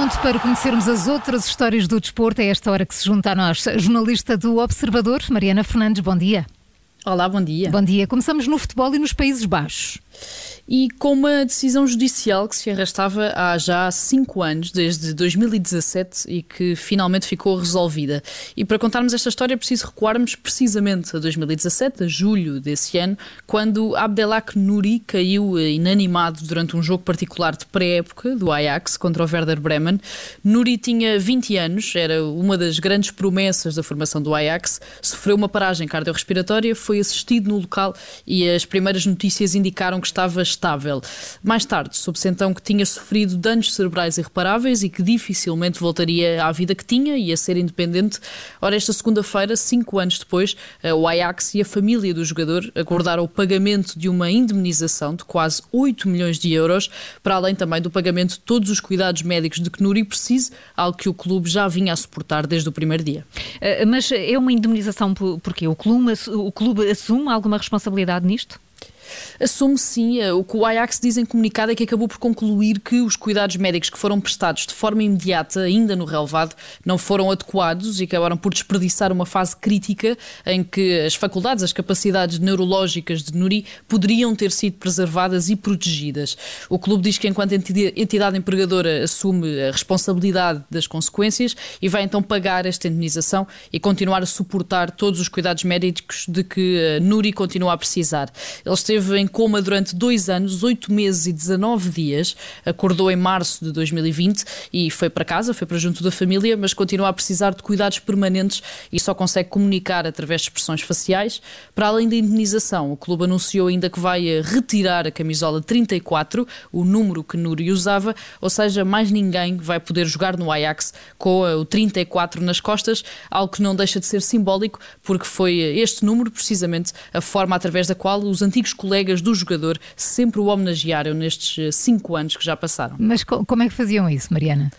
pronto para conhecermos as outras histórias do desporto? É esta hora que se junta a nós. A jornalista do Observador, Mariana Fernandes, bom dia. Olá, bom dia. Bom dia. Começamos no futebol e nos Países Baixos e com uma decisão judicial que se arrastava há já cinco anos, desde 2017, e que finalmente ficou resolvida. E para contarmos esta história é preciso recuarmos precisamente a 2017, a julho desse ano, quando Abdelak Nouri caiu inanimado durante um jogo particular de pré-época do Ajax contra o Werder Bremen. Nouri tinha 20 anos, era uma das grandes promessas da formação do Ajax, sofreu uma paragem cardiorrespiratória, foi assistido no local e as primeiras notícias indicaram que estava estável. Mais tarde, soube-se então que tinha sofrido danos cerebrais irreparáveis e que dificilmente voltaria à vida que tinha e a ser independente. Ora, esta segunda-feira, cinco anos depois, eh, o Ajax e a família do jogador acordaram o pagamento de uma indemnização de quase 8 milhões de euros, para além também do pagamento de todos os cuidados médicos de que Nuri precise, algo que o clube já vinha a suportar desde o primeiro dia. Eh, mas é uma indemnização porque o clube, o clube assume alguma responsabilidade nisto? Assume sim, eh, o que o Ajax diz em comunicado é que acabou por concluir que os cuidados médicos que foram prestados de forma imediata, ainda no relevado, não foram adequados e acabaram por desperdiçar uma fase crítica em que as faculdades, as capacidades neurológicas de Nuri poderiam ter sido preservadas e protegidas. O clube diz que, enquanto entidade empregadora, assume a responsabilidade das consequências e vai então pagar esta indenização e continuar a suportar todos os cuidados médicos de que eh, Nuri continua a precisar. Ele esteve esteve em coma durante dois anos, oito meses e 19 dias. Acordou em março de 2020 e foi para casa, foi para junto da família, mas continua a precisar de cuidados permanentes e só consegue comunicar através de expressões faciais. Para além da indenização, o clube anunciou ainda que vai eh, retirar a camisola 34, o número que Nuri usava, ou seja, mais ninguém vai poder jogar no Ajax com eh, o 34 nas costas, algo que não deixa de ser simbólico, porque foi eh, este número, precisamente, a forma através da qual os antigos colegas do jogador sempre o homenagearam nestes eh, cinco anos que já passaram. Mas como é que faziam isso, Mariana?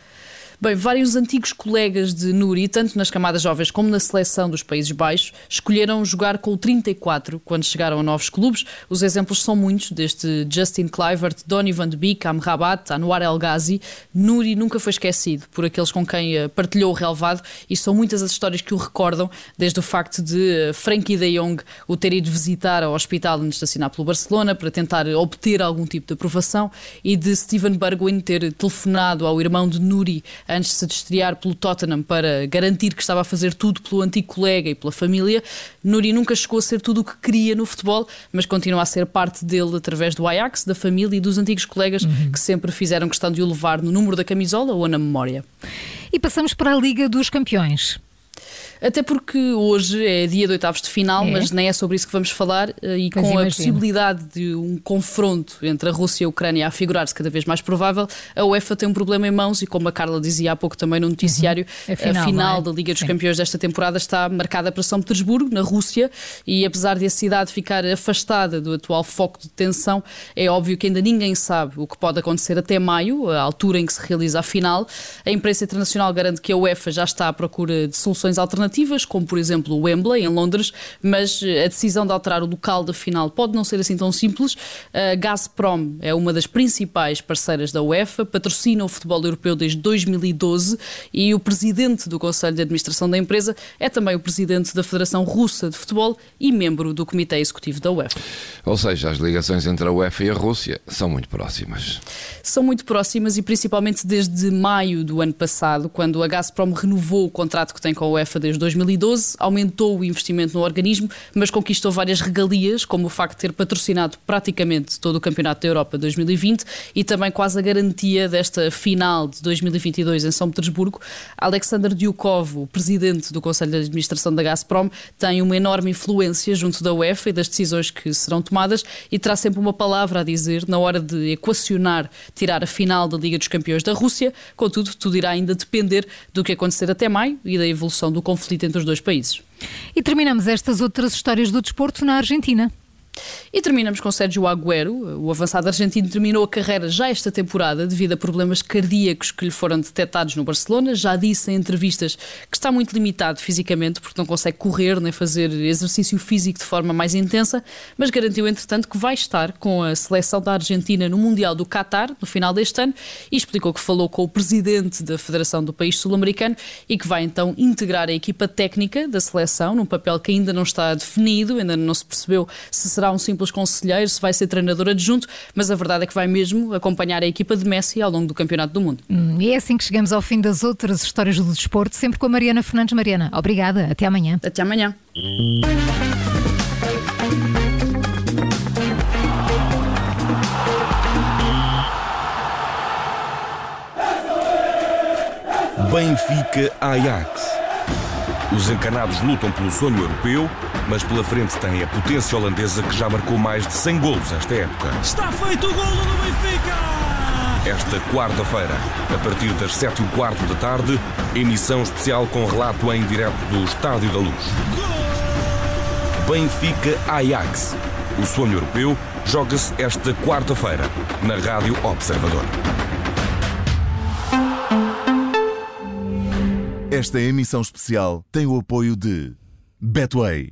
Bem, vários antigos colegas de Nuri, tanto nas camadas jovens como na seleção dos Países Baixos, escolheram jogar com o 34 quando chegaram a novos clubes. Os exemplos são muitos, desde Justin Kluivert, Donny van de Beek, Amrabat, Anwar El Ghazi. Nuri nunca foi esquecido por aqueles com quem eh, partilhou o relevado e são muitas as histórias que o recordam, desde o facto de eh, Frankie de Jong o ter ido visitar ao hospital antes de assinar pelo Barcelona para tentar obter algum tipo de aprovação e de Steven Bergwijn ter telefonado ao irmão de Nuri antes de se estrear pelo Tottenham para garantir que estava a fazer tudo pelo antigo colega e pela família. Nuri nunca chegou a ser tudo o que queria no futebol, mas continua a ser parte dele através do Ajax, da família e dos antigos colegas uhum. que sempre fizeram questão de o levar no número da camisola ou na memória. E passamos para a Liga dos Campeões. Até porque hoje é dia de oitavos de final, é. mas nem é sobre isso que vamos falar eh, e pois com imagino. a possibilidade de um confronto entre a Rússia e a Ucrânia a figurar-se cada vez mais provável, a UEFA tem um problema em mãos e como a Carla dizia há pouco também no noticiário, uhum. a final, a final é? da Liga dos Sim. Campeões desta temporada está marcada para São Petersburgo, na Rússia, e apesar de a cidade ficar afastada do atual foco de tensão, é óbvio que ainda ninguém sabe o que pode acontecer até maio, a altura em que se realiza a final. A imprensa internacional garante que a UEFA já está à procura de soluções alternativas alternativas, como por exemplo o Wembley, em Londres, mas eh, a decisão de alterar o local da final pode não ser assim tão simples. A Gazprom é uma das principais parceiras da UEFA, patrocina o futebol europeu desde 2012 e o presidente do Conselho de Administração da empresa é também o presidente da Federação Russa de Futebol e membro do Comitê Executivo da UEFA. Ou seja, as ligações entre a UEFA e a Rússia são muito próximas. São muito próximas e principalmente desde maio do ano passado, quando a Gazprom renovou o contrato que tem com a UEFA desde 2012, aumentou o investimento no organismo, mas conquistou várias regalias, como o facto de ter patrocinado praticamente todo o Campeonato da Europa 2020 e também quase a garantia desta final de 2022 em São Petersburgo. Alexander Dyukov, o presidente do Conselho de Administração da Gazprom, tem uma enorme influência junto da UEFA e das decisões que serão tomadas e terá sempre uma palavra a dizer na hora de equacionar tirar a final da Liga dos Campeões da Rússia. Contudo, tudo irá ainda depender do que acontecer até maio e da evolução do conflito conflito entre os dois países. E terminamos estas outras histórias do desporto na Argentina. E terminamos com Sérgio Agüero. O avançado argentino terminou a carreira já esta temporada devido a problemas cardíacos que lhe foram detectados no Barcelona. Já disse em entrevistas que está muito limitado fisicamente porque não consegue correr nem fazer exercício físico de forma mais intensa, mas garantiu entretanto que vai estar com a seleção da Argentina no Mundial do Qatar no final deste ano e explicou que falou com o presidente da Federação do país sul-americano e que vai então integrar a equipa técnica da seleção num papel que ainda não está definido, ainda não se percebeu se será um simples conselheiro, se vai ser treinador adjunto, mas a verdade é que vai mesmo acompanhar a equipa de Messi ao longo do Campeonato do Mundo. Hum, e é assim que chegamos ao fim das outras histórias do desporto, sempre com a Mariana Fernandes. Mariana, obrigada. Até amanhã. Até amanhã. Benfica Ajax. Os encanados lutam pelo sonho europeu, mas pela frente têm a potência holandesa que já marcou mais de 100 golos esta época. Está feito o golo do Benfica! Esta quarta-feira, a partir das 7 e quarto da tarde, emissão especial com relato em direto do Estádio da Luz. Benfica Ajax. O sonho europeu joga-se esta quarta-feira na Rádio Observador. Esta emissão especial tem o apoio de Betway.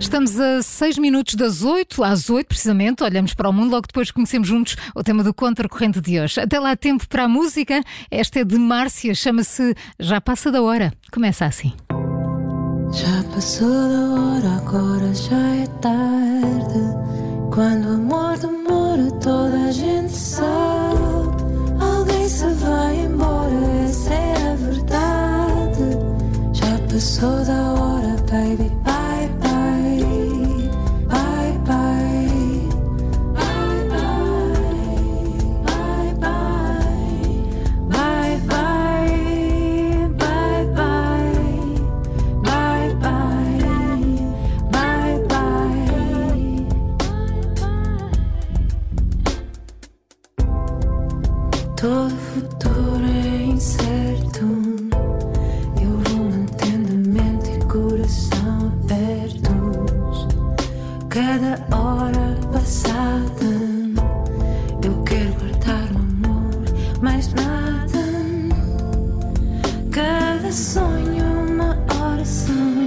Estamos a 6 minutos das 8, às 8 precisamente, olhamos para o mundo, logo depois conhecemos juntos o tema do contracorrente de hoje. Até lá, tempo para a música. Esta é de Márcia, chama-se Já Passa da Hora. Começa assim. Já passou da hora, agora já é tarde. Quando o amor demora, toda a gente sabe. Alguém se vai embora, Já passou da hora, baby, Cada hora passada, eu quero guardar o amor, mais nada. Cada sonho uma oração.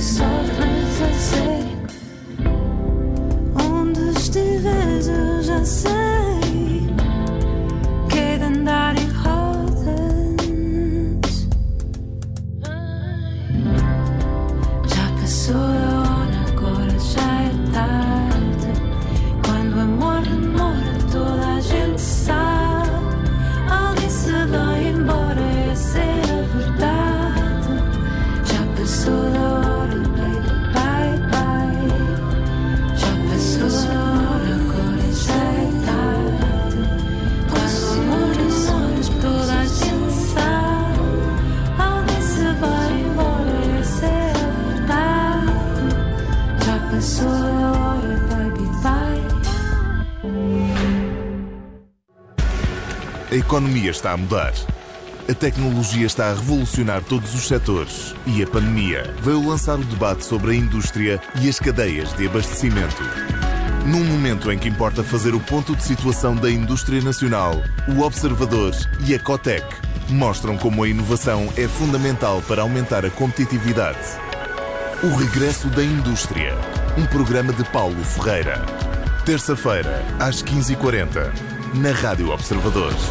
Ser a economia está a mudar. A tecnologia está a revolucionar todos os setores e a pandemia veio lançar o debate sobre a indústria e as cadeias de abastecimento. Num momento em que importa fazer o ponto de situação da indústria nacional, o Observador e a Cotec mostram como a inovação é fundamental para aumentar a competitividade. O Regresso da Indústria, um programa de Paulo Ferreira. Terça-feira, às 15h40, na Rádio Observadores.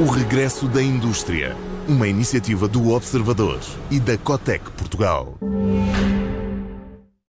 O regresso da indústria, uma iniciativa do Observador e da Cotec Portugal.